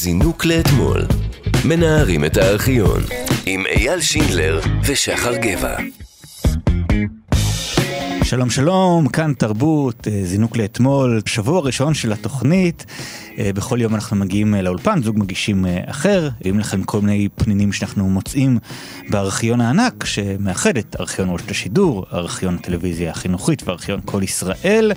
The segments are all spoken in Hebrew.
זינוק לאתמול. מנערים את הארכיון. עם אייל שינדלר ושחר גבע. שלום שלום, כאן תרבות, אה, זינוק לאתמול, שבוע ראשון של התוכנית. אה, בכל יום אנחנו מגיעים אה, לאולפן, זוג מגישים אחר, מביאים לכם כל מיני פנינים שאנחנו מוצאים בארכיון הענק שמאחד את ארכיון רשת השידור, ארכיון הטלוויזיה החינוכית וארכיון כל ישראל.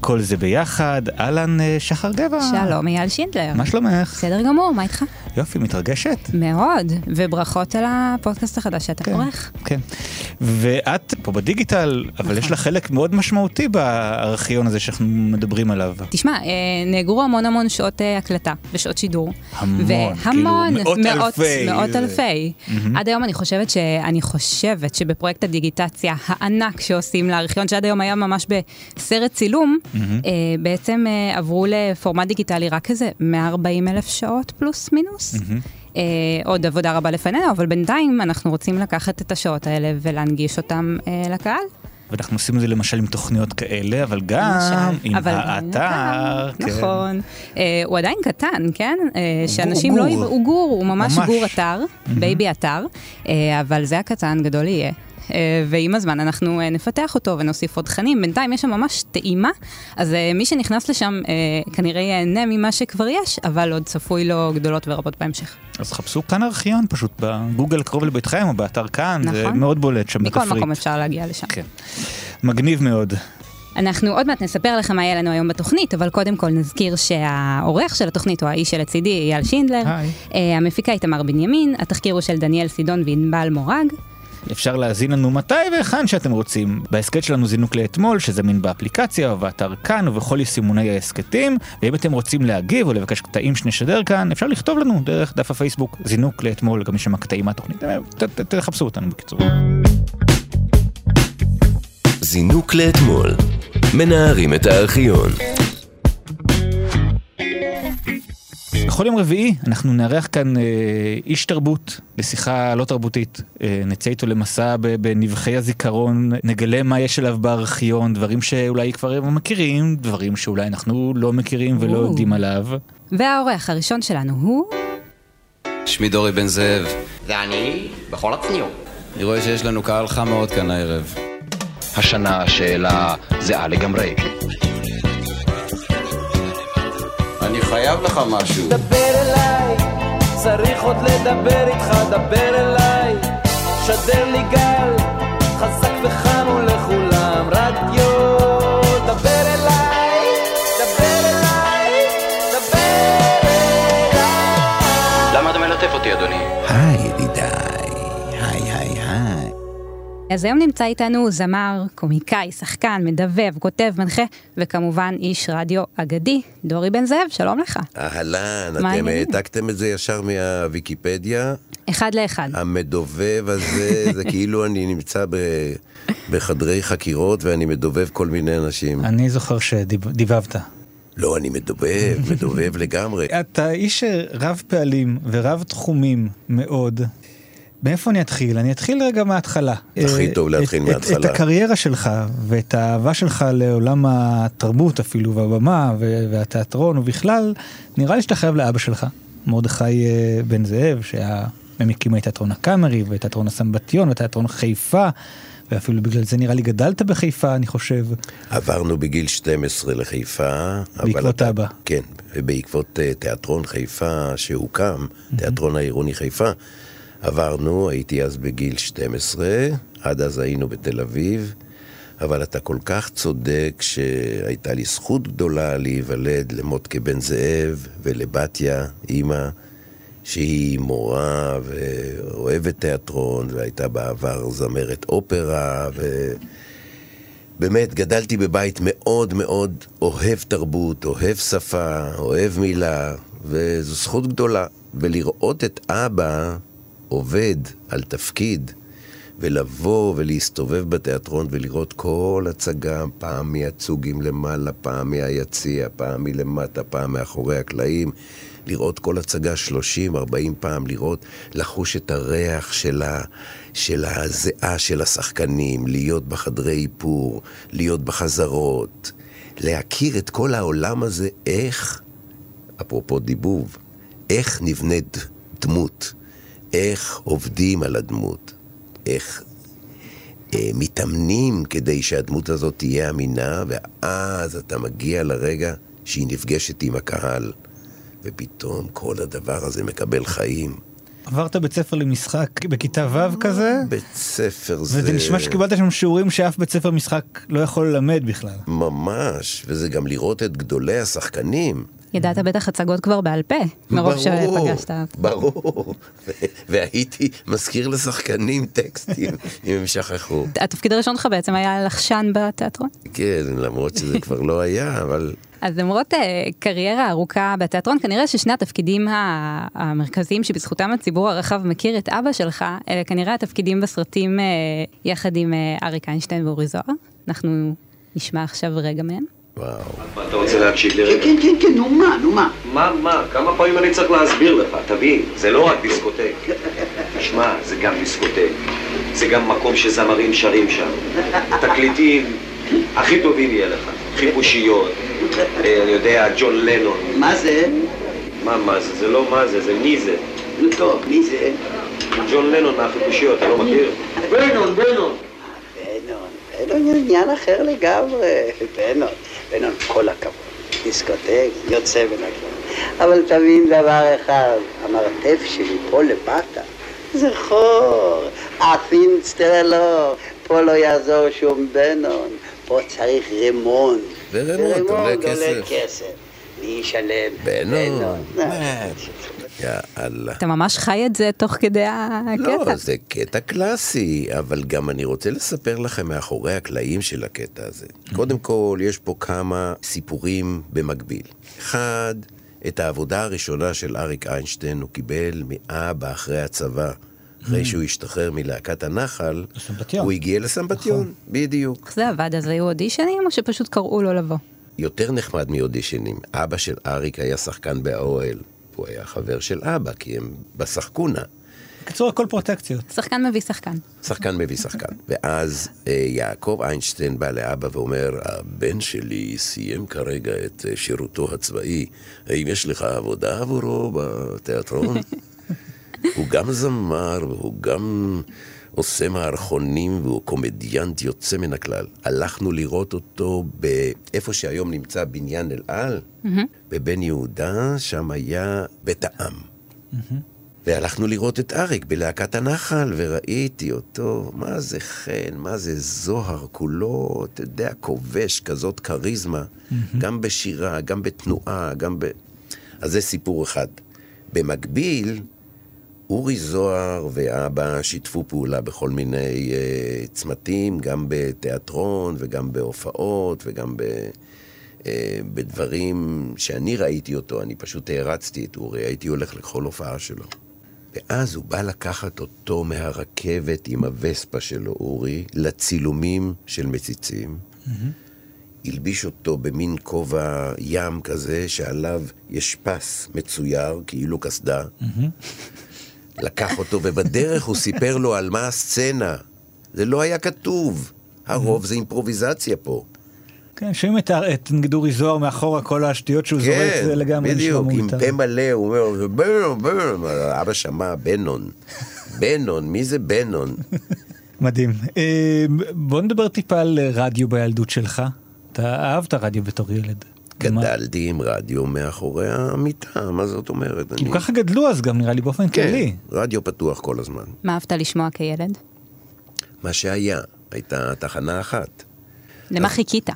כל זה ביחד. אהלן, שחר גבע. שלום, אייל שינדלר. מה שלומך? בסדר גמור, מה איתך? יופי, מתרגשת? מאוד, וברכות על הפודקאסט החדש שאתה כן, עורך. כן. ואת פה בדיגיטל, אבל נכון. יש לך חלק מאוד משמעותי בארכיון הזה שאנחנו מדברים עליו. תשמע, אה, נאגרו המון המון שעות אה, הקלטה ושעות שידור. המון, והמון, כאילו מאות, מאות אלפי. מאות אלפי. Mm-hmm. עד היום אני חושבת שאני חושבת שבפרויקט הדיגיטציה הענק שעושים לארכיון, שעד היום היה ממש בסרט צילום, Mm-hmm. אה, בעצם אה, עברו לפורמט דיגיטלי רק איזה 140 אלף שעות פלוס מינוס. Mm-hmm. אה, עוד עבודה רבה לפנינו, אבל בינתיים אנחנו רוצים לקחת את השעות האלה ולהנגיש אותם אה, לקהל. ואנחנו עושים את זה למשל עם תוכניות כאלה, אבל גם למשל, עם אבל האתר. כן. נכון. אה, הוא עדיין קטן, כן? אה, שאנשים גור. לא... הוא גור, הוא ממש, ממש. גור אתר, בייבי אתר, אה, אבל זה הקטן, גדול יהיה. אה, ועם הזמן אנחנו אה, נפתח אותו ונוסיף עוד תכנים. בינתיים יש שם ממש טעימה, אז אה, מי שנכנס לשם אה, כנראה ייהנה ממה שכבר יש, אבל עוד צפוי לו גדולות ורבות בהמשך. אז חפשו כאן ארכיון פשוט בגוגל קרוב לביתכם או באתר כאן, זה נכון. מאוד בולט שם מכל בתפריט. מקום אפשר להגיע לשם. כן. מגניב מאוד. אנחנו עוד מעט נספר לכם מה יהיה לנו היום בתוכנית, אבל קודם כל נזכיר שהעורך של התוכנית הוא האיש שלצידי, אייל שינדלר. היי. המפיקה איתמר בנימין, התחקיר הוא של דניאל סידון וענבל מורג. אפשר להאזין לנו מתי והיכן שאתם רוצים. בהסכת שלנו זינוק לאתמול, שזמין באפליקציה או באתר כאן ובכל יישומוני ההסכתים. ואם אתם רוצים להגיב או לבקש קטעים שנשדר כאן, אפשר לכתוב לנו דרך דף הפייסבוק זינוק לאתמול, גם יש שם קטעים מהתוכנית. אה, תחפשו אותנו בקיצור. זינוק לאתמול. מנערים את הארכיון. בכל יום רביעי אנחנו נארח כאן אה, איש תרבות לשיחה לא תרבותית. אה, נצא איתו למסע ב- בנבחי הזיכרון, נגלה מה יש עליו בארכיון, דברים שאולי כבר מכירים, דברים שאולי אנחנו לא מכירים ולא או. יודעים עליו. והעורך הראשון שלנו הוא... שמי דורי בן זאב. ואני, בכל הצניעות. אני רואה שיש לנו קהל חם מאוד כאן הערב. השנה השאלה זהה לגמרי. חייב לך משהו. דבר אליי, צריך עוד לדבר איתך, דבר אליי, שדר לי גל, אז היום נמצא איתנו זמר, קומיקאי, שחקן, מדבב, כותב, מנחה, וכמובן איש רדיו אגדי, דורי בן זאב, שלום לך. אהלן, אתם? העתקתם את זה ישר מהוויקיפדיה. אחד לאחד. המדובב הזה, זה כאילו אני נמצא ב- בחדרי חקירות ואני מדובב כל מיני אנשים. אני זוכר שדיבבת. לא, אני מדובב, מדובב לגמרי. אתה איש רב פעלים ורב תחומים מאוד. מאיפה אני אתחיל? אני אתחיל רגע מההתחלה. הכי אה, טוב להתחיל את- מההתחלה. את, את הקריירה שלך ואת האהבה שלך לעולם התרבות אפילו והבמה והתיאטרון ובכלל, נראה לי שאתה חייב לאבא שלך, מרדכי אה, בן זאב, שהיה ממקימי התיאטרון הקאמרי ותיאטרון הסמבטיון ותיאטרון חיפה. ואפילו בגלל זה נראה לי גדלת בחיפה, אני חושב. עברנו בגיל 12 לחיפה. בעקבות אבא. כן, ובעקבות אה, תיאטרון חיפה שהוקם, תיאטרון העירוני חיפה, עברנו, הייתי אז בגיל 12, עד אז היינו בתל אביב, אבל אתה כל כך צודק שהייתה לי זכות גדולה להיוולד למוטקה בן זאב ולבתיה, אימא, שהיא מורה ואוהבת תיאטרון, והייתה בעבר זמרת אופרה, ו... באמת, גדלתי בבית מאוד מאוד אוהב תרבות, אוהב שפה, אוהב מילה, וזו זכות גדולה. ולראות את אבא עובד על תפקיד, ולבוא ולהסתובב בתיאטרון ולראות כל הצגה, פעם מהצוגים למעלה, פעם מהיציע, פעם מלמטה, פעם מאחורי הקלעים, לראות כל הצגה 30-40 פעם, לראות, לחוש את הריח של, ה, של הזיעה של השחקנים, להיות בחדרי איפור, להיות בחזרות, להכיר את כל העולם הזה, איך, אפרופו דיבוב, איך נבנית דמות, איך עובדים על הדמות, איך אה, מתאמנים כדי שהדמות הזאת תהיה אמינה, ואז אתה מגיע לרגע שהיא נפגשת עם הקהל, ופתאום כל הדבר הזה מקבל חיים. עברת בית ספר למשחק בכיתה ו' כזה? בית ספר זה... וזה נשמע שקיבלת שם שיעורים שאף בית ספר משחק לא יכול ללמד בכלל. ממש, וזה גם לראות את גדולי השחקנים. ידעת בטח הצגות כבר בעל פה, מרוב שפגשת. ברור, והייתי מזכיר לשחקנים טקסטים, אם הם שכחו. התפקיד הראשון שלך בעצם היה לחשן בתיאטרון? כן, למרות שזה כבר לא היה, אבל אז למרות uh, קריירה ארוכה בתיאטרון, כנראה ששני התפקידים המרכזיים שבזכותם הציבור הרחב מכיר את אבא שלך, אלה כנראה התפקידים בסרטים uh, יחד עם uh, אריק איינשטיין ואורי זוהר. אנחנו נשמע עכשיו רגע מהם. וואו. אתה רוצה להקשיב לי רגע? כן, כן, כן, נו מה, נו מה. מה, מה? כמה פעמים אני צריך להסביר לך? תבין, זה לא רק דיסקוטק. תשמע, זה גם דיסקוטק. זה גם מקום שזמרים שרים שם. תקליטים הכי טובים יהיה לך. חיפושיות, אה, אני יודע, ג'ון לנון. מה זה? מה, מה זה? זה לא מה זה, זה מי זה. נו טוב, מי זה? ג'ון לנון מהחיפושיות, אתה לא מכיר? בנון, בנון. בנון, בנון עניין אחר לגמרי. בנון, בנון, כל הכבוד. דיסקוטק, יוצא מן הכלל. אבל תבין דבר אחד, המרתף שלי פה למטה זה חור, הפינצטר לא, פה לא יעזור שום בנון, פה צריך רימון. ורמונט עולה כסף. כסף. מי ישלם? בנון. יאללה. אתה ממש חי את זה תוך כדי הקטע. לא, זה קטע קלאסי, אבל גם אני רוצה לספר לכם מאחורי הקלעים של הקטע הזה. קודם כל, יש פה כמה סיפורים במקביל. אחד, את העבודה הראשונה של אריק איינשטיין הוא קיבל מאבא אחרי הצבא. אחרי שהוא השתחרר מלהקת הנחל. הוא הגיע לסמבטיון, בדיוק. איך זה עבד? אז היו אודישנים או שפשוט קראו לו לבוא? יותר נחמד מאודישנים. אבא של אריק היה שחקן באוהל. הוא היה חבר של אבא, כי הם בשחקונה. בקיצור, הכל פרוטקציות. שחקן מביא שחקן. שחקן מביא שחקן. ואז אה, יעקב איינשטיין בא לאבא ואומר, הבן שלי סיים כרגע את אה, שירותו הצבאי, האם יש לך עבודה עבורו בתיאטרון? הוא גם זמר והוא גם עושה מערכונים והוא קומדיאנט יוצא מן הכלל. הלכנו לראות אותו באיפה שהיום נמצא בניין אל על, בבן יהודה, שם היה בית העם. והלכנו לראות את אריק בלהקת הנחל, וראיתי אותו, מה זה חן, מה זה זוהר, כולו, אתה יודע, כובש, כזאת כריזמה, גם בשירה, גם בתנועה, גם ב... אז זה סיפור אחד. במקביל, אורי זוהר ואבא שיתפו פעולה בכל מיני uh, צמתים, גם בתיאטרון וגם בהופעות וגם ב, uh, בדברים שאני ראיתי אותו, אני פשוט הערצתי את אורי, הייתי הולך לכל הופעה שלו. ואז הוא בא לקחת אותו מהרכבת עם הווספה שלו, אורי, לצילומים של מציצים. הלביש אותו במין כובע ים כזה, שעליו יש פס מצויר, כאילו קסדה. לקח אותו, ובדרך הוא סיפר לו על מה הסצנה. זה לא היה כתוב. הרוב זה אימפרוביזציה פה. כן, שומעים את, את נגיד אורי זוהר מאחורה, כל השטויות שהוא זורק, זה לגמרי נשמע כן, בדיוק, עם. פה מלא, הוא אומר, בנון, בנון, אבא שמע, בנון. בנון, מי זה בנון? מדהים. אה, בוא נדבר טיפה על רדיו בילדות שלך. אתה אהבת רדיו בתור ילד. מה- גדלתי עם רדיו מאחורי המיטה, מה זאת אומרת? כאילו ככה גדלו אז גם נראה לי באופן כן, כללי. רדיו פתוח כל הזמן. מה אהבת לשמוע כילד? מה שהיה, הייתה תחנה אחת. למה חיכית?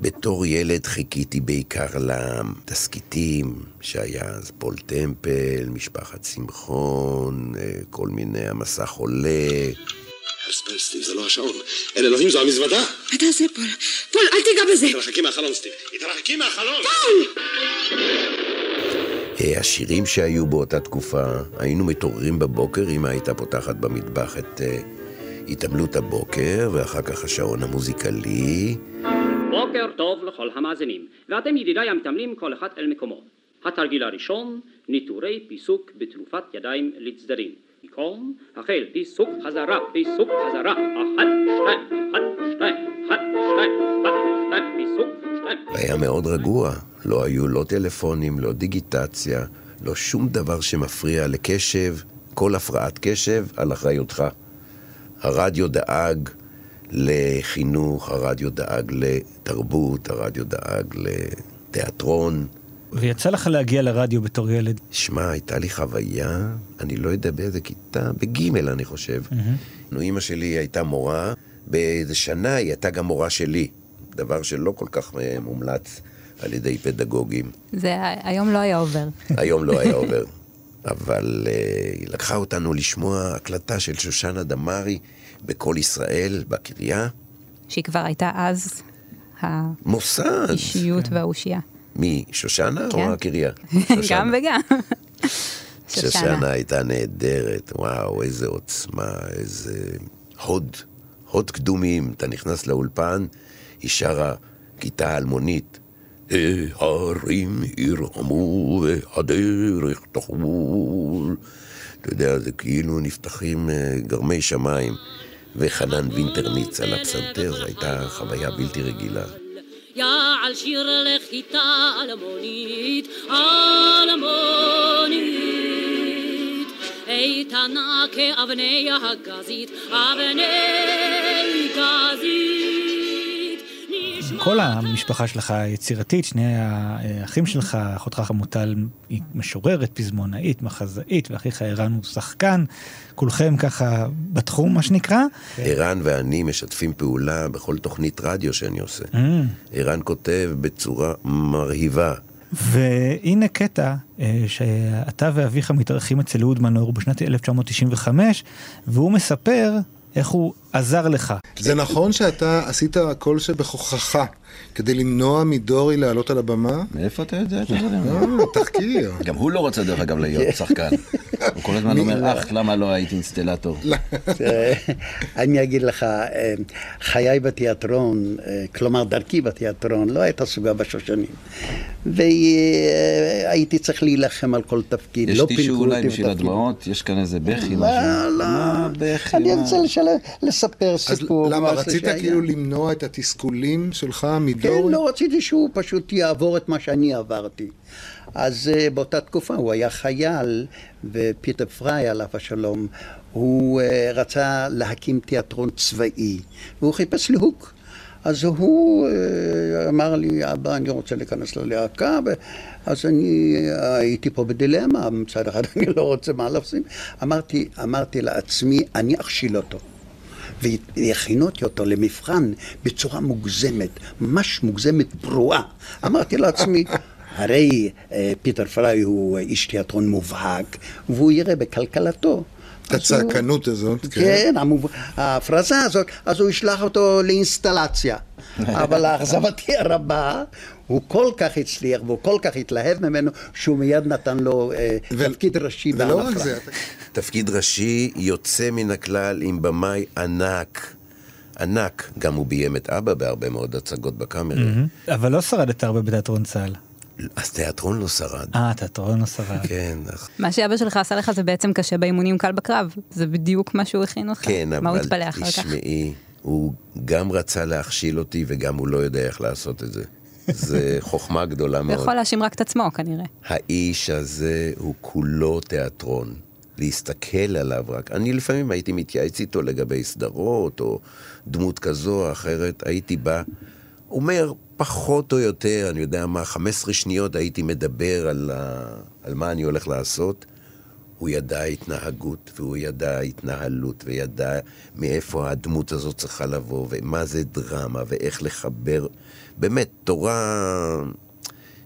בתור ילד חיכיתי בעיקר לתסכיתים שהיה אז פול טמפל, משפחת שמחון, אה, כל מיני המסע חולה. ספל, סטיב, זה לא השעון. אל אלוהים, זו המזוודה. מה תעשה, פול? פול, אל תיגע בזה! התרחקי מהחלון, סטיב. התרחקי מהחלון! אה, השירים שהיו באותה תקופה, היינו מתעוררים בבוקר, אמא הייתה פותחת במטבח את אה, התעמלות הבוקר, ואחר כך השעון המוזיקלי. בוקר טוב לכל המאזינים, ואתם ידידיי המתאמנים כל אחד אל מקומו. התרגיל הראשון, ניתורי פיסוק בתנופת ידיים לצדדים. במקום, החל פיסוק חזרה, פיסוק חזרה, אחת, שתיים, אחת, שתיים, אחת, שתיים, אחת, שתיים, פיסוק, שתיים. היה מאוד רגוע, לא היו לא טלפונים, לא דיגיטציה, לא שום דבר שמפריע לקשב, כל הפרעת קשב על אחריותך. הרדיו דאג לחינוך, הרדיו דאג לתרבות, הרדיו דאג לתיאטרון. ויצא לך להגיע לרדיו בתור ילד. שמע, הייתה לי חוויה, אני לא יודע באיזה כיתה, בגימל אני חושב. נו, אימא שלי הייתה מורה, באיזה שנה היא הייתה גם מורה שלי. דבר שלא כל כך אה, מומלץ על ידי פדגוגים. זה היום לא היה עובר. היום לא היה עובר. אבל uh, היא לקחה אותנו לשמוע הקלטה של שושנה דמארי בקול ישראל, בקריה. שהיא כבר הייתה אז מוסד. האישיות והאושייה. מי, שושנה כן. או הקריה? גם וגם. שושנה הייתה נהדרת, וואו, איזה עוצמה, איזה הוד, הוד קדומים. אתה נכנס לאולפן, היא שרה כיתה אלמונית. ההרים ירעמו והדרך תחול. אתה יודע, זה כאילו נפתחים אה, גרמי שמיים. וחנן וינטרניץ על הפסנתר, הייתה חוויה בלתי רגילה. יעל שיר לחיטה אלמונית, אלמונית, איתנה כאבני הגזית, אבני גזית. כל המשפחה שלך יצירתית, שני האחים שלך, אחותך חמוטל היא משוררת, פזמונאית, מחזאית, ואחיך ערן הוא שחקן, כולכם ככה בתחום, מה שנקרא. ערן ואני משתפים פעולה בכל תוכנית רדיו שאני עושה. ערן כותב בצורה מרהיבה. והנה קטע אה, שאתה ואביך מתארחים אצל אהוד מנור בשנת 1995, והוא מספר איך הוא עזר לך. זה נכון שאתה עשית הכל שבכוחך כדי למנוע מדורי לעלות על הבמה? מאיפה אתה יודע את זה? אה, תחקיר. גם הוא לא רוצה דרך אגב להיות שחקן. הוא כל הזמן אומר, אך, למה לא הייתי אינסטלטור? אני אגיד לך, אה, חיי בתיאטרון, אה, כלומר דרכי בתיאטרון, לא הייתה סוגה בשושנים. והייתי צריך להילחם על כל תפקיד, יש לא טישו אולי בשביל. הדמעות? יש כאן איזה בכי? לא, לא. מה בכי? אני? רוצה לשל- לספר אז סיפור. למה, משהו רצית שהיה. כאילו למנוע את התסכולים שלך כן, מדורי? לא רציתי שהוא פשוט יעבור את מה שאני עברתי. אז uh, באותה תקופה הוא היה חייל, ופיטר פריי, עליו השלום, הוא uh, רצה להקים תיאטרון צבאי, והוא חיפש לי הוק. אז הוא uh, אמר לי, אבא, אני רוצה להיכנס ללהקה, אז אני הייתי פה בדילמה, מצד אחד אני לא רוצה מה לשים. אמרתי, אמרתי לעצמי, אני אכשיל אותו. והכינותי אותו למבחן בצורה מוגזמת, ממש מוגזמת פרועה. אמרתי לעצמי, הרי אה, פיטר פריי הוא איש תיאטרון מובהק, והוא יראה בכלכלתו. את הצעקנות הזאת, כן. כן, המוב... ההפרזה הזאת, אז הוא ישלח אותו לאינסטלציה. אבל לאכזבתי הרבה, הוא כל כך הצליח והוא כל כך התלהב ממנו, שהוא מיד נתן לו אה, תפקיד ראשי ולא בהנחה. רק זה, תפקיד ראשי יוצא מן הכלל עם במאי ענק. ענק. גם הוא ביים את אבא בהרבה מאוד הצגות בקאמרי. אבל לא שרדת הרבה בתיאטרון צה"ל. אז תיאטרון לא שרד. אה, תיאטרון לא שרד. כן, מה שאבא שלך עשה לך זה בעצם קשה באימונים קל בקרב. זה בדיוק מה שהוא הכין אותך. כן, מה הוא אבל התפלא אחר כך? תשמעי, הוא גם רצה להכשיל אותי וגם הוא לא יודע איך לעשות את זה. זה חוכמה גדולה הוא מאוד. יכול להאשים רק את עצמו כנראה. האיש הזה הוא כולו תיאטרון. להסתכל עליו רק. אני לפעמים הייתי מתייעץ איתו לגבי סדרות או דמות כזו או אחרת, הייתי בא, אומר פחות או יותר, אני יודע מה, 15 שניות הייתי מדבר על, ה... על מה אני הולך לעשות. הוא ידע התנהגות, והוא ידע התנהלות, וידע מאיפה הדמות הזאת צריכה לבוא, ומה זה דרמה, ואיך לחבר. באמת, תורה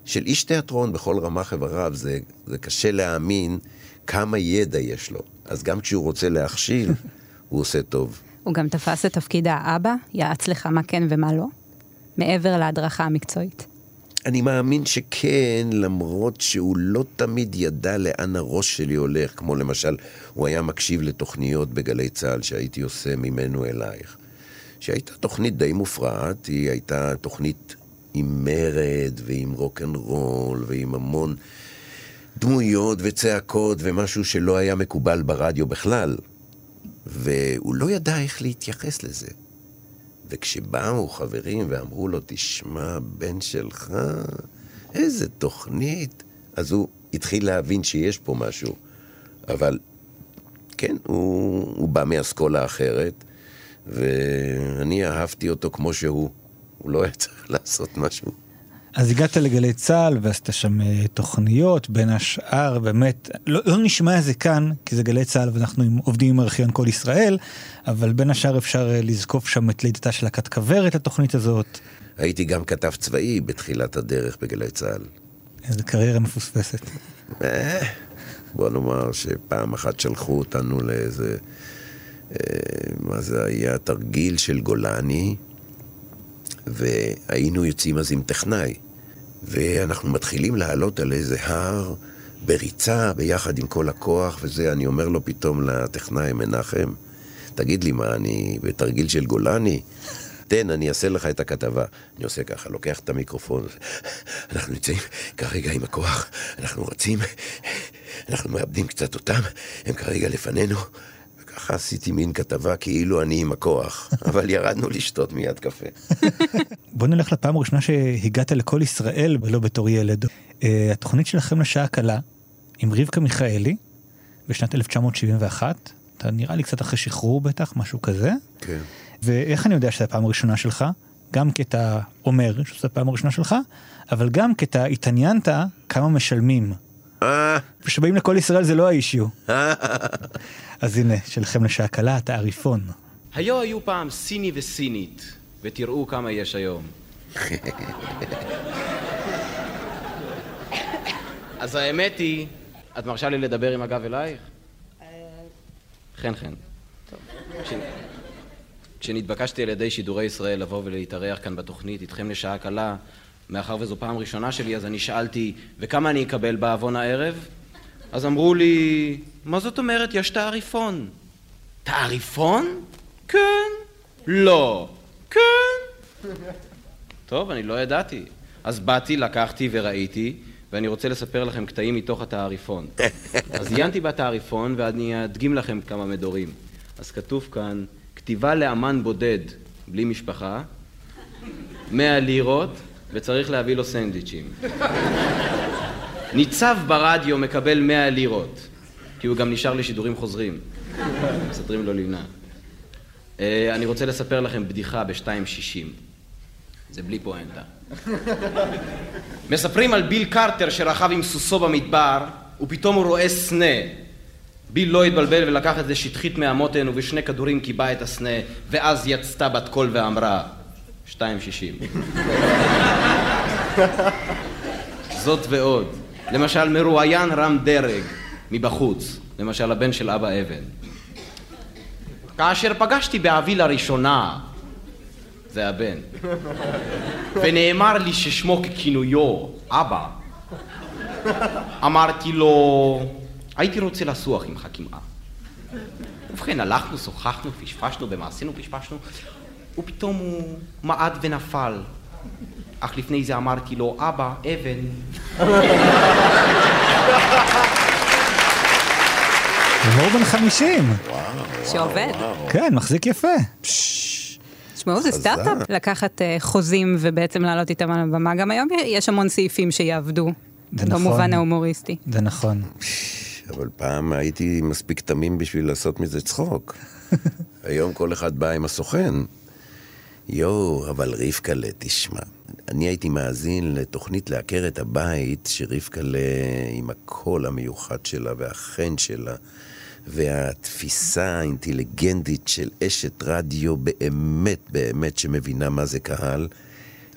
של איש תיאטרון בכל רמ"ח איבריו, זה, זה קשה להאמין כמה ידע יש לו. אז גם כשהוא רוצה להכשיל, הוא עושה טוב. הוא גם תפס את תפקיד האבא, יעץ לך מה כן ומה לא, מעבר להדרכה המקצועית. אני מאמין שכן, למרות שהוא לא תמיד ידע לאן הראש שלי הולך, כמו למשל, הוא היה מקשיב לתוכניות בגלי צה"ל שהייתי עושה ממנו אלייך. שהייתה תוכנית די מופרעת, היא הייתה תוכנית עם מרד ועם רוקנרול ועם המון דמויות וצעקות ומשהו שלא היה מקובל ברדיו בכלל. והוא לא ידע איך להתייחס לזה. וכשבאו חברים ואמרו לו, תשמע, בן שלך, איזה תוכנית, אז הוא התחיל להבין שיש פה משהו. אבל כן, הוא, הוא בא מאסכולה אחרת, ואני אהבתי אותו כמו שהוא. הוא לא היה צריך לעשות משהו. אז הגעת לגלי צה"ל ועשית שם אה, תוכניות, בין השאר, באמת, לא, לא נשמע את זה כאן, כי זה גלי צה"ל ואנחנו עם- עובדים עם ארכיון כל ישראל, אבל בין השאר אפשר אה, לזקוף שם את לידתה של הכת כוורת, התוכנית הזאת. הייתי גם כתב צבאי בתחילת הדרך בגלי צה"ל. איזה קריירה מפוספסת. אה, בוא נאמר שפעם אחת שלחו אותנו לאיזה... אה, מה זה היה? תרגיל של גולני, והיינו יוצאים אז עם טכנאי. ואנחנו מתחילים לעלות על איזה הר בריצה ביחד עם כל הכוח, וזה, אני אומר לו פתאום לטכנאי מנחם, תגיד לי מה, אני בתרגיל של גולני? תן, אני אעשה לך את הכתבה. אני עושה ככה, לוקח את המיקרופון, אנחנו נמצאים כרגע עם הכוח, אנחנו רצים, אנחנו מאבדים קצת אותם, הם כרגע לפנינו. וככה עשיתי מין כתבה כאילו אני עם הכוח, אבל ירדנו לשתות מיד קפה. בוא נלך לפעם הראשונה שהגעת לכל ישראל ולא בתור ילד. אה, התוכנית שלכם לשעה קלה, עם רבקה מיכאלי, בשנת 1971, אתה נראה לי קצת אחרי שחרור בטח, משהו כזה. כן. ואיך אני יודע שזו הפעם הראשונה שלך? גם כי אתה אומר שזו הפעם הראשונה שלך, אבל גם כי אתה התעניינת כמה משלמים. וכשבאים לכל ישראל זה לא האישיו. אז הנה, שלכם לשעה קלה, התעריפון. היו היו פעם סיני וסינית, ותראו כמה יש היום. אז האמת היא, את מרשה לי לדבר עם הגב אלייך? חן חן. כש- כשנתבקשתי על ידי שידורי ישראל לבוא ולהתארח כאן בתוכנית איתכם לשעה קלה, מאחר וזו פעם ראשונה שלי, אז אני שאלתי, וכמה אני אקבל בעוון הערב? אז אמרו לי, מה זאת אומרת, יש תעריפון. תעריפון? כן. לא. כן. טוב, אני לא ידעתי. אז באתי, לקחתי וראיתי, ואני רוצה לספר לכם קטעים מתוך התעריפון. אז עיינתי בתעריפון, ואני אדגים לכם כמה מדורים. אז כתוב כאן, כתיבה לאמן בודד, בלי משפחה, 100 לירות, וצריך להביא לו סנדוויצ'ים. ניצב ברדיו מקבל 100 לירות, כי הוא גם נשאר לשידורים חוזרים. מסדרים לו לינה. אה, אני רוצה לספר לכם בדיחה ב-2.60. זה בלי פואנטה. מספרים על ביל קרטר שרכב עם סוסו במדבר, ופתאום הוא רואה סנה. ביל לא התבלבל ולקח את זה שטחית מהמותן, ובשני כדורים קיבע את הסנה, ואז יצתה בת קול ואמרה, 2.60. זאת ועוד. למשל, מרואיין רם דרג מבחוץ, למשל הבן של אבא אבן. כאשר פגשתי באבי לראשונה, זה הבן, ונאמר לי ששמו ככינויו אבא, אמרתי לו, הייתי רוצה לסוח עמך כמעה. ובכן, הלכנו, שוחחנו, פשפשנו, במעשינו פשפשנו, ופתאום הוא מעד ונפל. אך לפני זה אמרתי לו, אבא, אבן. הומור בן 50. שעובד. כן, מחזיק יפה. תשמעו, זה. סטארט-אפ לקחת אה, חוזים ובעצם לעלות איתם על הבמה. גם היום יש המון סעיפים שיעבדו. זה נכון. במובן ההומוריסטי. זה נכון. אבל פעם הייתי מספיק תמים בשביל לעשות מזה צחוק. היום כל אחד בא עם הסוכן. יואו, אבל רבקלה, תשמע. אני הייתי מאזין לתוכנית לעקר את הבית, שרבקלה עם הקול המיוחד שלה והחן שלה, והתפיסה האינטליגנטית של אשת רדיו באמת באמת שמבינה מה זה קהל.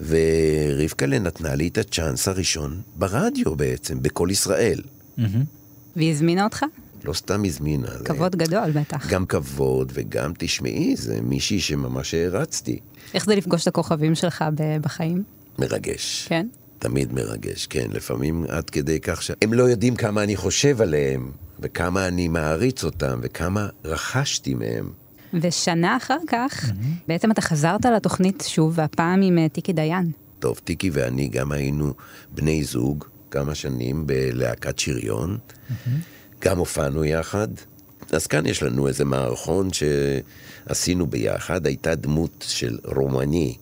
ורבקלה נתנה לי את הצ'אנס הראשון ברדיו בעצם, בכל ישראל. והיא הזמינה אותך? לא סתם הזמינה. זה כבוד גדול בטח. גם כבוד וגם, תשמעי, זה מישהי שממש הערצתי. איך זה לפגוש את הכוכבים שלך בחיים? מרגש. כן? תמיד מרגש, כן. לפעמים עד כדי כך שהם לא יודעים כמה אני חושב עליהם, וכמה אני מעריץ אותם, וכמה רכשתי מהם. ושנה אחר כך, בעצם אתה חזרת לתוכנית שוב, והפעם עם אה, טיקי דיין. טוב, טיקי ואני גם היינו בני זוג כמה שנים בלהקת שריון, גם הופענו יחד. אז כאן יש לנו איזה מערכון שעשינו ביחד, הייתה דמות של רומני,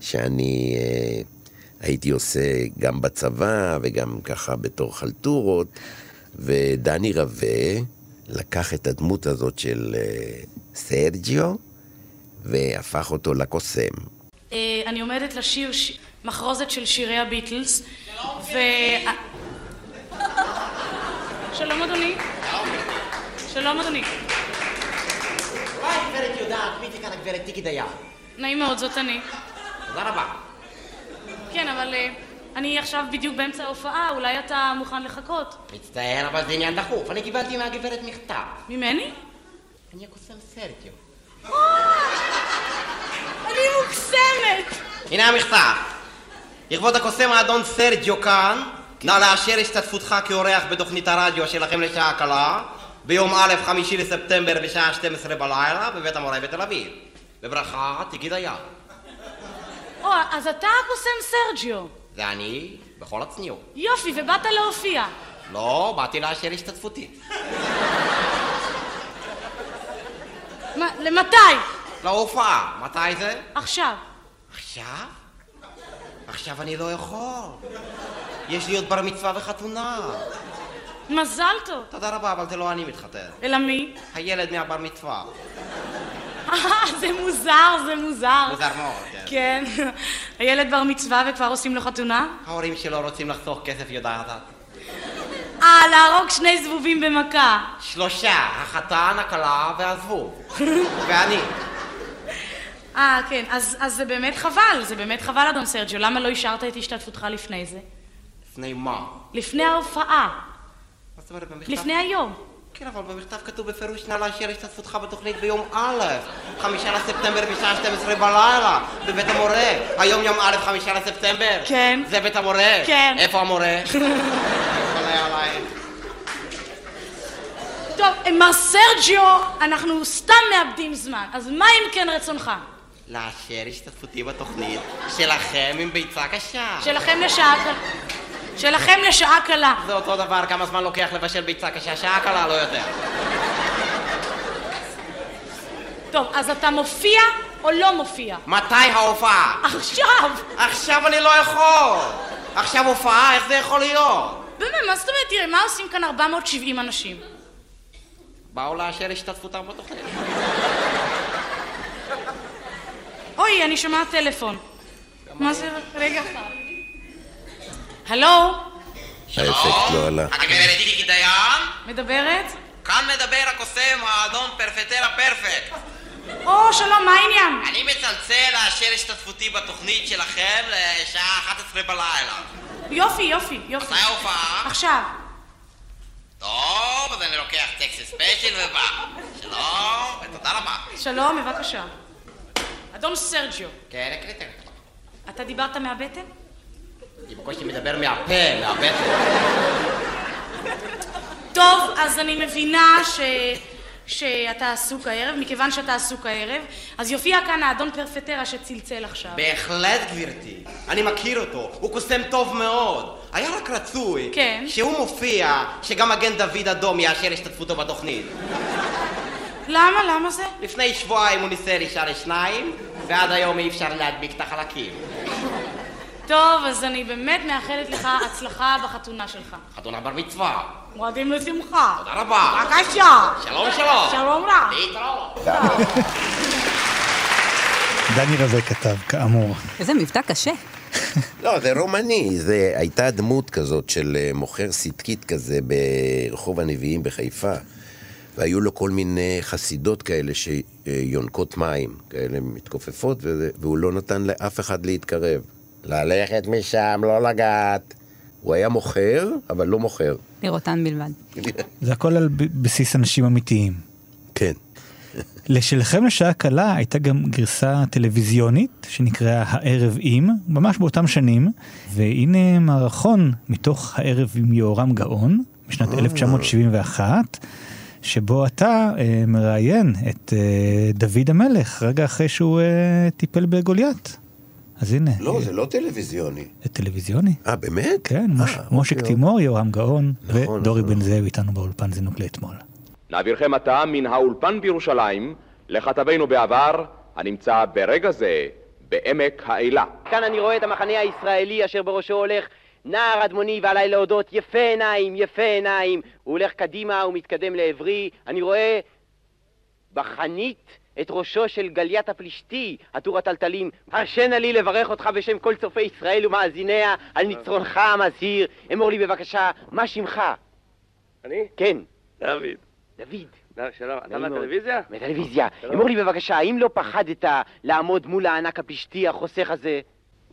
שאני אה, הייתי עושה גם בצבא וגם ככה בתור חלטורות, ודני רווה לקח את הדמות הזאת של אה, סרג'יו והפך אותו לקוסם. אה, אני עומדת לשיר ש- מחרוזת של שירי הביטלס. ו... שלום אדוני. שלום אדוני. וואי, גברת יודעת, מי כאן הגברת טיקי דיין? נעים מאוד, זאת אני. תודה רבה. כן, אבל אה, אני עכשיו בדיוק באמצע ההופעה, אולי אתה מוכן לחכות. מצטער, אבל זה עניין דחוף. אני קיבלתי מהגברת מכתב. ממני? אני הקוסם סרטיו. אני מוקסמת! הנה המכתב. לכבוד הקוסם האדון סרג'יו כאן, נא לאשר השתתפותך כאורח בתוכנית הרדיו שלכם לשעה קלה, ביום א', חמישי לספטמבר בשעה 12 בלילה, בבית המורה בתל אביב. בברכה, תיקי דיין. או, אז אתה הקוסם סרג'יו. זה אני, בכל הצניעות. יופי, ובאת להופיע. לא, באתי לאשר השתתפותי. למתי? להופעה. מתי זה? עכשיו. עכשיו? עכשיו אני לא יכול. יש לי עוד בר מצווה וחתונה. מזל טוב. תודה רבה, אבל זה לא אני מתחתן. אלא מי? הילד מהבר מצווה. אה, זה מוזר, זה מוזר. מוזר מאוד, כן. כן. הילד בר מצווה וכבר עושים לו חתונה? ההורים שלו רוצים לחסוך כסף, יודעת. אה, להרוג שני זבובים במכה. שלושה, החתן, הכלה והזבוב. ואני. אה, כן, אז, אז זה באמת חבל, זה באמת חבל, אדון סרג'יו. למה לא אישרת את השתתפותך לפני זה? לפני מה? לפני ההופעה. מה זאת אומרת במכתב? לפני היום. כן, אבל במכתב כתוב בפירוש נא לאשר השתתפותך בתוכנית ביום א', חמישה לספטמבר בשעה 12 בלילה, בבית המורה. היום יום א', חמישה לספטמבר. כן. זה בית המורה? כן. איפה המורה? טוב, מר סרג'יו, אנחנו סתם מאבדים זמן, אז מה אם כן רצונך? לאשר השתתפותי בתוכנית שלכם עם ביצה קשה. שלכם לשעה קלה. שלכם לשעה קלה. זה אותו דבר, כמה זמן לוקח לבשל ביצה קשה? שעה קלה, לא יותר. טוב, אז אתה מופיע או לא מופיע? מתי ההופעה? עכשיו! עכשיו אני לא יכול! עכשיו הופעה, איך זה יכול להיות? באמת, מה זאת אומרת? תראה, מה עושים כאן 470 אנשים? באו לאשר השתתפותם בתוכנית. אוי, אני שומעת טלפון. מה זה? רגע אחד. הלו? האפקט לא עלה. הגברת טיקי דיין? מדברת? כאן מדבר הקוסם האדון פרפטרה פרפקט. או, שלום, מה העניין? אני מצלצל לאשר השתתפותי בתוכנית שלכם לשעה 11 בלילה. יופי, יופי, יופי. מתי ההופעה? עכשיו. טוב, אז אני לוקח טקסי ספיישל ובא. שלום, ותודה רבה. שלום, בבקשה. אדון סרג'יו, כן, הקליטה. אתה דיברת מהבטן? אני בקושי מדבר מהפה, מהבטן. טוב, אז אני מבינה ש... שאתה עסוק הערב, מכיוון שאתה עסוק הערב, אז יופיע כאן האדון פרפטרה שצלצל עכשיו. בהחלט, גברתי. אני מכיר אותו, הוא קוסם טוב מאוד. היה רק רצוי כן. שהוא מופיע, שגם מגן דוד אדום יאשר השתתפותו בתוכנית. למה? למה זה? לפני שבועיים הוא ניסה אישה לשניים, ועד היום אי אפשר להדביק את החלקים. טוב, אז אני באמת מאחלת לך הצלחה בחתונה שלך. חתונה בר מצווה. מועדים לשמחה. תודה רבה. בבקשה. שלום שלום. שלום רב. להתראות. דני רווה כתב, כאמור. איזה מבטא קשה. לא, זה רומני, זה הייתה דמות כזאת של אה, מוכר סדקית כזה ברחוב הנביאים בחיפה. והיו לו כל מיני חסידות כאלה שיונקות מים, כאלה מתכופפות, וזה, והוא לא נתן לאף אחד להתקרב. ללכת משם, לא לגעת. הוא היה מוכר, אבל לא מוכר. לראותן בלבד. זה הכל על בסיס אנשים אמיתיים. כן. לשלכם לשעה קלה הייתה גם גרסה טלוויזיונית שנקראה הערב עם, ממש באותם שנים, והנה מערכון מתוך הערב עם יהורם גאון, משנת 1971, שבו אתה אה, מראיין את אה, דוד המלך רגע אחרי שהוא אה, טיפל בגוליית. אז הנה. לא, זה לא טלוויזיוני. זה טלוויזיוני. אה, באמת? כן, אה, מושיק אוקיי, תימור, יהורם גאון, נכון, ודורי נכון. בן זאב איתנו באולפן זינוק לאתמול. נעבירכם עתה מן האולפן בירושלים לכתבנו בעבר, הנמצא ברגע זה בעמק האלה. כאן אני רואה את המחנה הישראלי אשר בראשו הולך נער אדמוני ועליי להודות יפה עיניים, יפה עיניים. הוא הולך קדימה ומתקדם לעברי. אני רואה בחנית את ראשו של גליית הפלישתי, עטור הטלטלים. הרשנה לי לברך אותך בשם כל צופי ישראל ומאזיניה על ניצרונך המזהיר. אמור לי בבקשה, מה שמך? אני? כן. דוד. דוד. שלום, אתה. מהטלוויזיה? מהטלוויזיה. אמור לי בבקשה, האם לא פחדת לעמוד מול הענק הפלישתי החוסך הזה?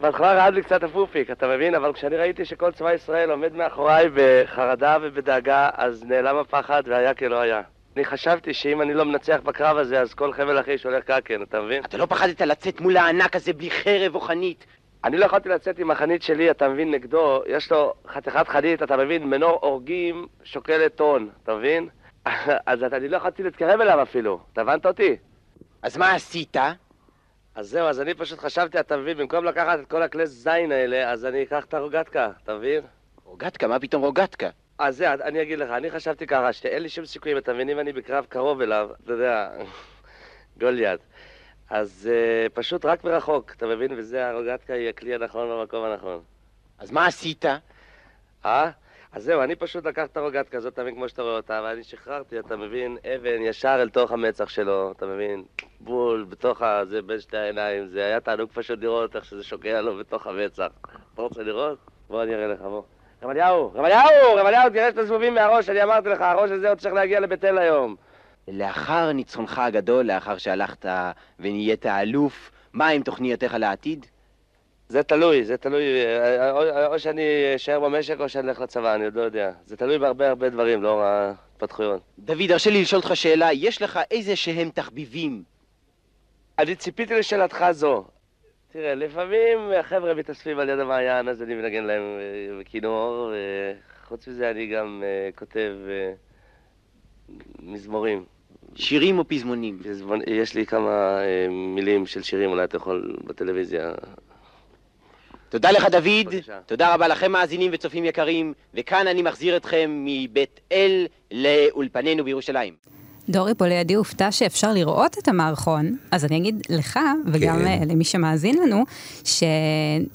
בהתחלה רעד לי קצת אפופיק, אתה מבין? אבל כשאני ראיתי שכל צבא ישראל עומד מאחוריי בחרדה ובדאגה, אז נעלם הפחד והיה כלא היה. אני חשבתי שאם אני לא מנצח בקרב הזה, אז כל חבל אחי שהולך קקן, אתה מבין? אתה לא פחדת לצאת מול הענק הזה בלי חרב או חנית? אני לא יכולתי לצאת עם החנית שלי, אתה מבין, נגדו, יש לו חתיכת חנית, אתה מבין, מנור הורגים שוקלת טון, אתה מבין? אז אני לא יכולתי להתקרב אליו אפילו, אתה הבנת אותי? אז מה עשית? אז זהו, אז אני פשוט חשבתי, אתה מבין, במקום לקחת את כל הכלי זין האלה, אז אני אקח את הרוגטקה, אתה מבין? רוגטקה? מה פתאום רוגטקה? אז זה, אני אגיד לך, אני חשבתי ככה, שאין לי שום סיכויים, אתה מבין, אם אני בקרב קרוב אליו, אתה יודע, גוליית. אז uh, פשוט רק מרחוק, אתה מבין? וזה, הרוגטקה היא הכלי הנכון במקום הנכון. אז מה עשית? אה? אז זהו, אני פשוט לקחתי את הרוגטקה הזאת, אתה מבין, כמו שאתה רואה אותה, ואני שחררתי, אתה מבין, אבן ישר אל תוך המצח שלו, אתה מבין? בול, בתוך ה... זה בין שתי העיניים, זה היה תענוג פשוט לראות איך שזה שוקע לו בתוך המצח. אתה רוצה לראות? בוא אני אראה לך, בוא. רמליהו, רמליהו, רמליהו, תראה שאתה זבובים מהראש, אני אמרתי לך, הראש הזה עוד צריך להגיע לבית אל היום. לאחר ניצחונך הגדול, לאחר שהלכת ונהיית אלוף, מה עם תוכניותיך לעתיד? זה תלוי, זה תלוי, אה, או, או שאני אשאר במשק או שאני אלך לצבא, אני עוד לא יודע. זה תלוי בהרבה הרבה דברים, לאור ההתפתחויות. דוד, הרשה לי לשאול אותך שאלה, יש לך איזה שהם תחביבים? אני ציפיתי לשאלתך זו. תראה, לפעמים החבר'ה מתאספים על יד המעיין, אז אני מנגן להם אה, בכינור, וחוץ מזה אני גם אה, כותב אה, מזמורים. שירים או פזמונים? יש לי כמה אה, מילים של שירים, אולי אתה יכול בטלוויזיה. תודה לך, דוד. תודה רבה לכם, מאזינים וצופים יקרים, וכאן אני מחזיר אתכם מבית אל לאולפנינו בירושלים. דורי פה לידי הופתע שאפשר לראות את המערכון, אז אני אגיד לך, וגם כן. אה, למי שמאזין לנו,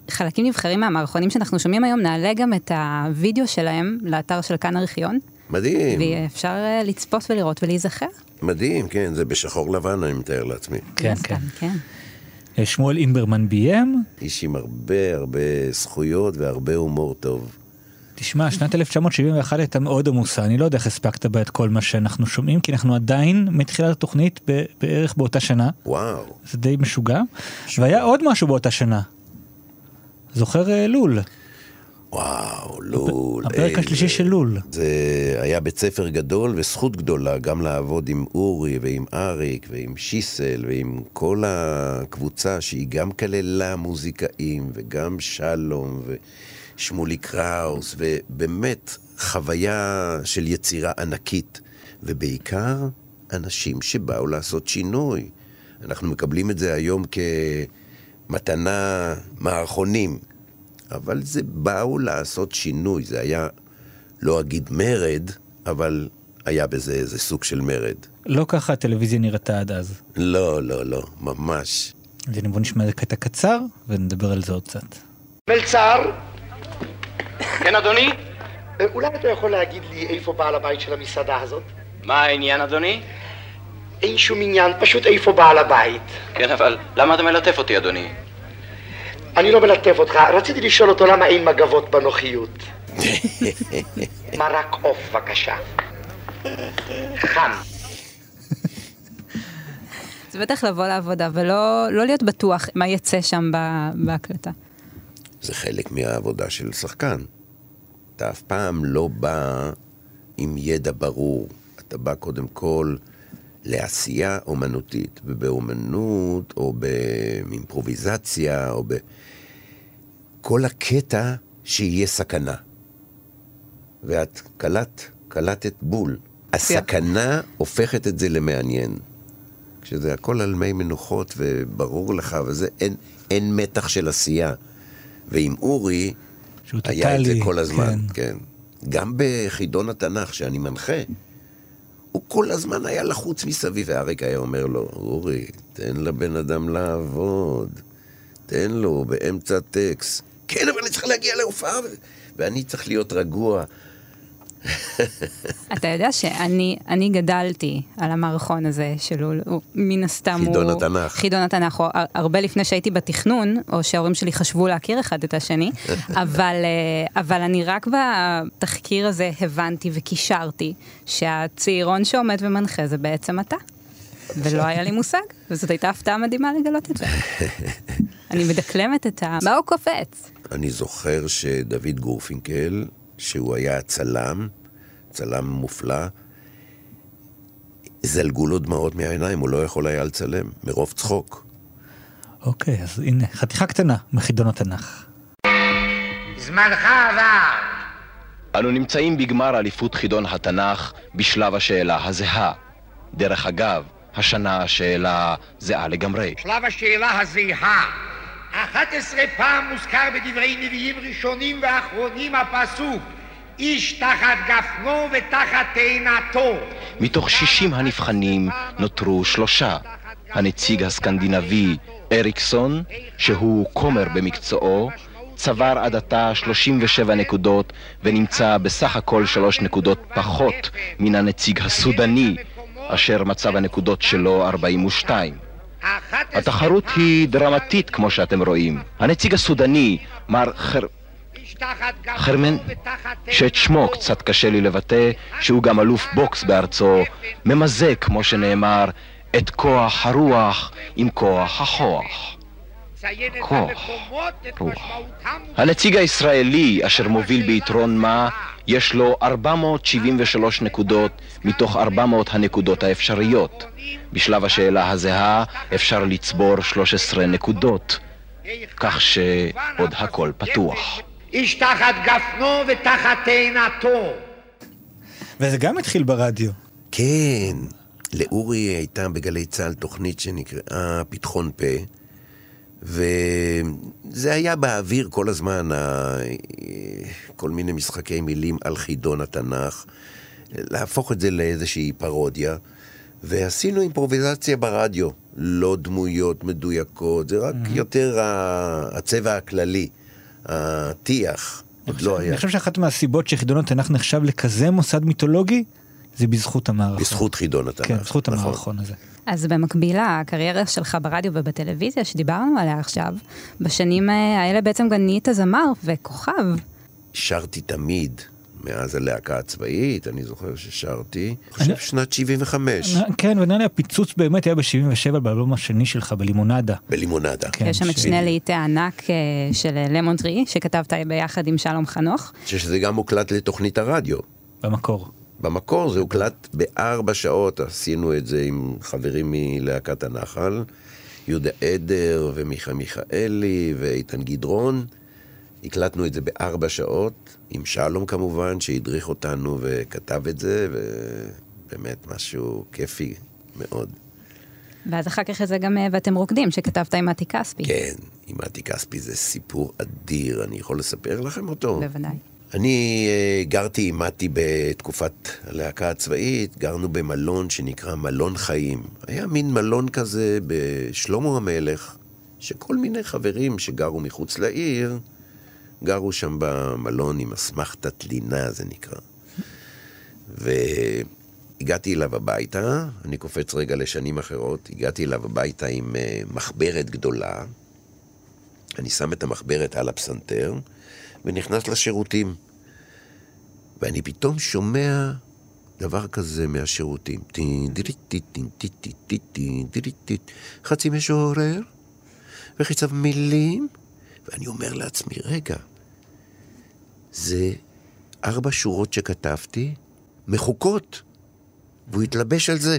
שחלקים נבחרים מהמערכונים שאנחנו שומעים היום, נעלה גם את הוידאו שלהם לאתר של כאן ארכיון, מדהים, ואפשר אה, לצפות ולראות ולהיזכר. מדהים, כן, זה בשחור לבן, אני מתאר לעצמי. כן, כן. כן. שמואל אימברמן ביים. איש עם הרבה הרבה זכויות והרבה הומור טוב. תשמע, שנת 1971 הייתה מאוד עמוסה, אני לא יודע איך הספקת בה את כל מה שאנחנו שומעים, כי אנחנו עדיין מתחילת התוכנית ב- בערך באותה שנה. וואו. זה די משוגע. והיה עוד משהו באותה שנה. זוכר אה, לול? וואו, לול. הפרק איזה- השלישי של לול. זה היה בית ספר גדול וזכות גדולה גם לעבוד עם אורי ועם אריק ועם שיסל ועם כל הקבוצה שהיא גם כללה מוזיקאים וגם שלום ושמולי קראוס ובאמת חוויה של יצירה ענקית ובעיקר אנשים שבאו לעשות שינוי. אנחנו מקבלים את זה היום כמתנה מערכונים, אבל זה באו לעשות שינוי, זה היה, לא אגיד מרד, אבל היה בזה איזה סוג של מרד. לא ככה הטלוויזיה נראתה עד אז. לא, לא, לא, ממש. אז הנה בוא נשמע איזה קטע קצר ונדבר על זה עוד קצת. מלצר, כן, אדוני? אה, אולי אתה יכול להגיד לי איפה בעל הבית של המסעדה הזאת? מה העניין, אדוני? אין שום עניין, פשוט איפה בעל הבית. כן, אבל למה אתה מלטף אותי, אדוני? אני לא מלטף אותך, רציתי לשאול אותו למה אין מגבות בנוחיות. מרק עוף, בבקשה. חם. זה בטח לבוא לעבודה ולא לא להיות בטוח מה יצא שם ב- בהקלטה. זה חלק מהעבודה של שחקן. אתה אף פעם לא בא עם ידע ברור. אתה בא קודם כל לעשייה אומנותית, ובאומנות, או באימפרוביזציה, או ב... כל הקטע שיהיה סכנה. ואת קלט, קלטת בול. הסכנה הופכת את זה למעניין. כשזה הכל על מי מנוחות וברור לך, וזה, אין, אין מתח של עשייה. ועם אורי, שהוא היה את זה כל הזמן, כן. כן. גם בחידון התנ"ך, שאני מנחה, הוא כל הזמן היה לחוץ מסביב, ואריק היה אומר לו, אורי, תן לבן אדם לעבוד. תן לו, באמצע טקסט. כן, אבל אני צריך להגיע להופעה, ו- ואני צריך להיות רגוע. אתה יודע שאני אני גדלתי על המערכון הזה של הוא- הוא מן הסתם הוא... חידון התנ"ך. חידון התנ"ך, הוא הר- הרבה לפני שהייתי בתכנון, או שההורים שלי חשבו להכיר אחד את השני, אבל, אה, אבל אני רק בתחקיר הזה הבנתי וקישרתי שהצעירון שעומד ומנחה זה בעצם אתה. ולא היה לי מושג, וזאת הייתה הפתעה מדהימה לגלות את זה. אני מדקלמת את ה... מה הוא קופץ? אני זוכר שדוד גורפינקל, שהוא היה צלם, צלם מופלא, זלגו לו דמעות מהעיניים, הוא לא יכול היה לצלם, מרוב צחוק. אוקיי, אז הנה, חתיכה קטנה מחידון התנ"ך. זמנך עבר. אנו נמצאים בגמר אליפות חידון התנ"ך בשלב השאלה הזהה. דרך אגב, השנה השאלה זהה לגמרי. שלב השאלה הזהה. 11 פעם מוזכר בדברי נביאים ראשונים ואחרונים הפסוק איש תחת גפנו ותחת תאנתו. מתוך 60 הנבחנים נותרו שלושה. הנציג הסקנדינבי אריקסון, שהוא כומר במקצועו, צבר עד עתה 37 נקודות ונמצא בסך הכל שלוש נקודות פחות מן הנציג הסודני, אשר מצב הנקודות שלו 42. התחרות היא דרמטית כמו שאתם רואים. הנציג הסודני, מר חר... חרמן, שאת שמו קצת קשה לי לבטא, שהוא גם אלוף בוקס בארצו, ממזג, כמו שנאמר, את כוח הרוח עם כוח הכוח. כוח. הנציג הישראלי, אשר מוביל ביתרון מה, יש לו 473 נקודות מתוך 400 הנקודות האפשריות. בשלב השאלה הזהה אפשר לצבור 13 נקודות, כך שעוד הכל פתוח. איש תחת גפנו ותחת תאנתו. וזה גם התחיל ברדיו. כן, לאורי הייתה בגלי צה"ל תוכנית שנקראה פתחון פה, וזה היה באוויר כל הזמן, ה- כל מיני משחקי מילים על חידון התנ"ך, להפוך את זה לאיזושהי פרודיה, ועשינו אימפרוביזציה ברדיו, לא דמויות מדויקות, זה רק יותר ה- הצבע הכללי, הטיח, עוד לא היה. אני חושב שאחת מהסיבות שחידון התנ"ך נחשב לכזה מוסד מיתולוגי, זה בזכות המערכון. בזכות חידון התנ"ך. כן, בזכות נכון. המערכון הזה. אז במקביל לקריירה שלך ברדיו ובטלוויזיה שדיברנו עליה עכשיו, בשנים אה, האלה בעצם גם נהיית זמר וכוכב. שרתי תמיד, מאז הלהקה הצבאית, אני זוכר ששרתי, אני חושב שנת 75. כן, ונראה לי הפיצוץ באמת היה ב-77 באלבום השני שלך, בלימונדה. בלימונדה. כן, יש שם את שני להיטי הענק אה, של למונטרי, שכתבת ביחד עם שלום חנוך. שזה גם הוקלט לתוכנית הרדיו. במקור. במקור זה הוקלט בארבע שעות, עשינו את זה עם חברים מלהקת הנחל, יהודה עדר ומיכה מיכאלי ואיתן גדרון. הקלטנו את זה בארבע שעות, עם שלום כמובן, שהדריך אותנו וכתב את זה, ובאמת משהו כיפי מאוד. ואז אחר כך זה גם אה, ואתם רוקדים, שכתבת עם מתי כספי. כן, עם מתי כספי זה סיפור אדיר, אני יכול לספר לכם אותו? בוודאי. אני אה, גרתי עם מתי בתקופת הלהקה הצבאית, גרנו במלון שנקרא מלון חיים. היה מין מלון כזה בשלמה המלך, שכל מיני חברים שגרו מחוץ לעיר, גרו שם במלון עם אסמכתת לינה, זה נקרא. והגעתי אליו הביתה, אני קופץ רגע לשנים אחרות, הגעתי אליו הביתה עם אה, מחברת גדולה, אני שם את המחברת על הפסנתר, ונכנס לשירותים. ואני פתאום שומע דבר כזה מהשירותים. חצי משורר, וחיצב מילים, ואני אומר לעצמי, רגע, זה ארבע שורות שכתבתי, מחוקות, והוא התלבש על זה.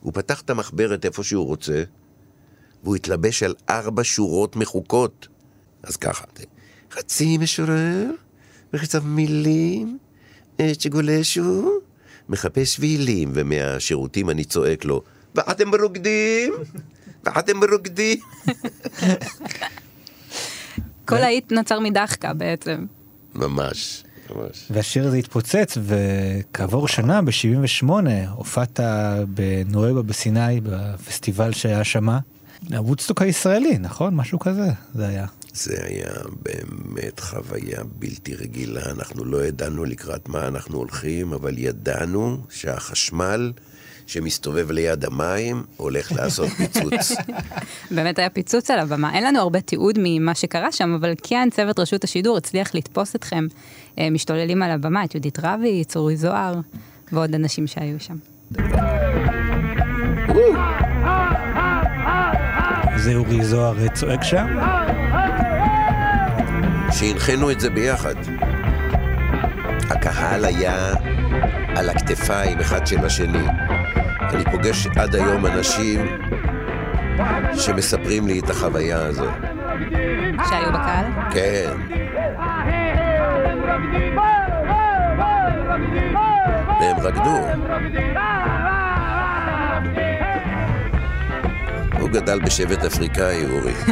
הוא פתח את המחברת איפה שהוא רוצה, והוא התלבש על ארבע שורות מחוקות. אז ככה, חצי משורר, וחיצב מילים, שגולשו, מחפש שבילים, ומהשירותים אני צועק לו, ואתם רוקדים? ואתם רוקדים? כל האיט נוצר מדחקה בעצם. ממש. והשיר הזה התפוצץ, וכעבור שנה, ב-78, הופעת בנואבה בסיני, בפסטיבל שהיה שמה, הוודסטוק הישראלי, נכון? משהו כזה, זה היה. זה היה באמת חוויה בלתי רגילה. אנחנו לא ידענו לקראת מה אנחנו הולכים, אבל ידענו שהחשמל שמסתובב ליד המים הולך לעשות פיצוץ. באמת היה פיצוץ על הבמה. אין לנו הרבה תיעוד ממה שקרה שם, אבל כן צוות רשות השידור הצליח לתפוס אתכם אה, משתוללים על הבמה, את יהודית רבי, צורי זוהר ועוד אנשים שהיו שם. זה אורי זוהר אה, צועק שם? שהנחינו את זה ביחד. הקהל היה על הכתפיים אחד של השני. אני פוגש עד היום אנשים שמספרים לי את החוויה הזו. שהיו בקהל? כן. והם רקדו. הוא גדל בשבט אפריקאי, אורי.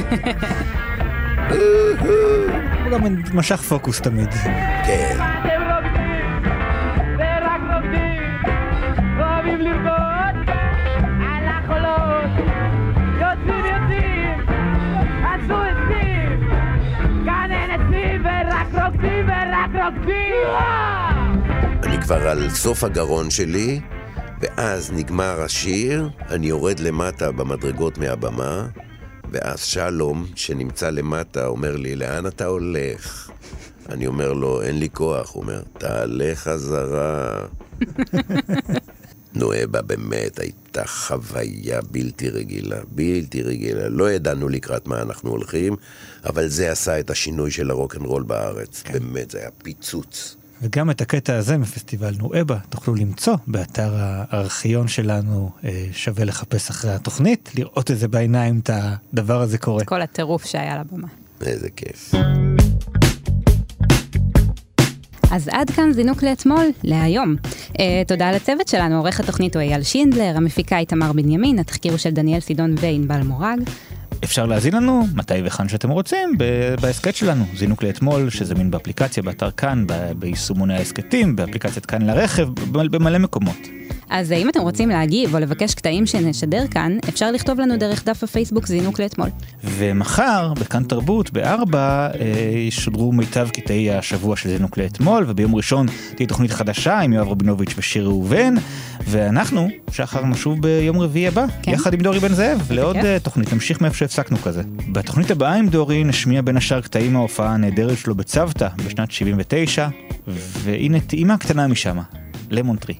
הוא גם משך פוקוס תמיד. כן. אני כבר על סוף הגרון שלי, ואז נגמר השיר, אני יורד למטה במדרגות מהבמה, ואז שלום, שנמצא למטה, אומר לי, לאן אתה הולך? אני אומר לו, אין לי כוח. הוא אומר, תעלה חזרה. נואבה באמת הייתה חוויה בלתי רגילה, בלתי רגילה. לא ידענו לקראת מה אנחנו הולכים, אבל זה עשה את השינוי של הרוקנרול בארץ. כן. באמת, זה היה פיצוץ. וגם את הקטע הזה מפסטיבל נואבה תוכלו למצוא באתר הארכיון שלנו, אה, שווה לחפש אחרי התוכנית, לראות את זה בעיניים, את הדבר הזה קורה. כל הטירוף שהיה על הבמה. איזה כיף. אז עד כאן זינוק לאתמול, להיום. Uh, תודה לצוות שלנו, עורך התוכנית הוא אייל שינדלר, המפיקה איתמר בנימין, התחקיר הוא של דניאל סידון וענבל מורג. אפשר להאזין לנו מתי וכאן שאתם רוצים בהסכת שלנו, זינוק לאתמול, שזמין באפליקציה, באתר כאן, ביישומוני ההסכתים, באפליקציית כאן לרכב, במלא מקומות. אז אם אתם רוצים להגיב או לבקש קטעים שנשדר כאן, אפשר לכתוב לנו דרך דף הפייסבוק זינוק לאתמול. ומחר, בכאן תרבות, בארבע, אה, ישודרו מיטב קטעי השבוע של זינוק לאתמול, וביום ראשון תהיה תוכנית חדשה עם יואב רבינוביץ' ושיר ראובן, ואנחנו, שחר נשוב ביום רביעי הבא, כן. יחד עם דורי בן זאב, לעוד uh, תוכנית, נמשיך מאיפה שהפסקנו כזה. בתוכנית הבאה עם דורי נשמיע בין השאר קטעים מההופעה הנהדרת שלו בצוותא בשנת 79, והנה טעימה קטנה משם, למון טרי.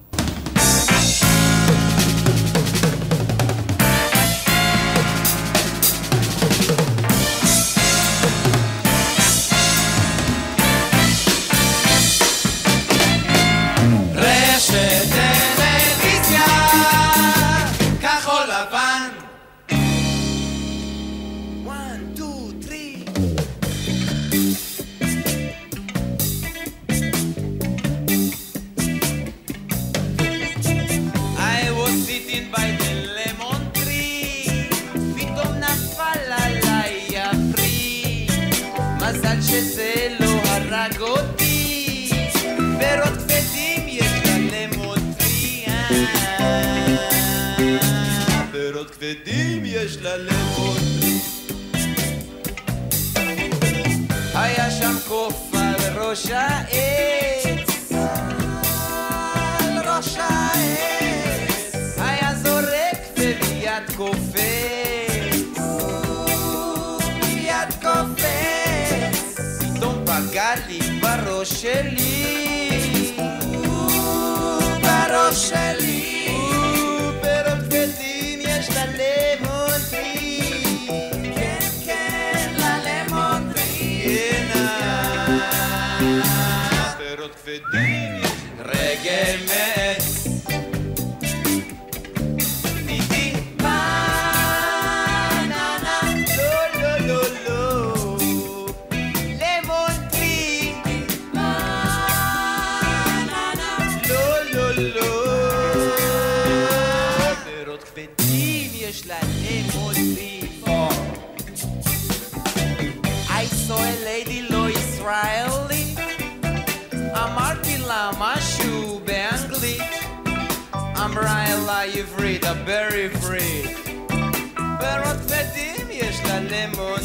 שזה לא הרג אותי, פירות כבדים יש ללמון טרי. אה, פירות כבדים יש ללמון טרי. היה שם קוף על ראש העץ, שלי, בראש שלי, כבדים יש ללמון טרי, כן כן ללמון טרי, פירות כבדים רגל מת דבר עברית פירות כבדים יש לה למון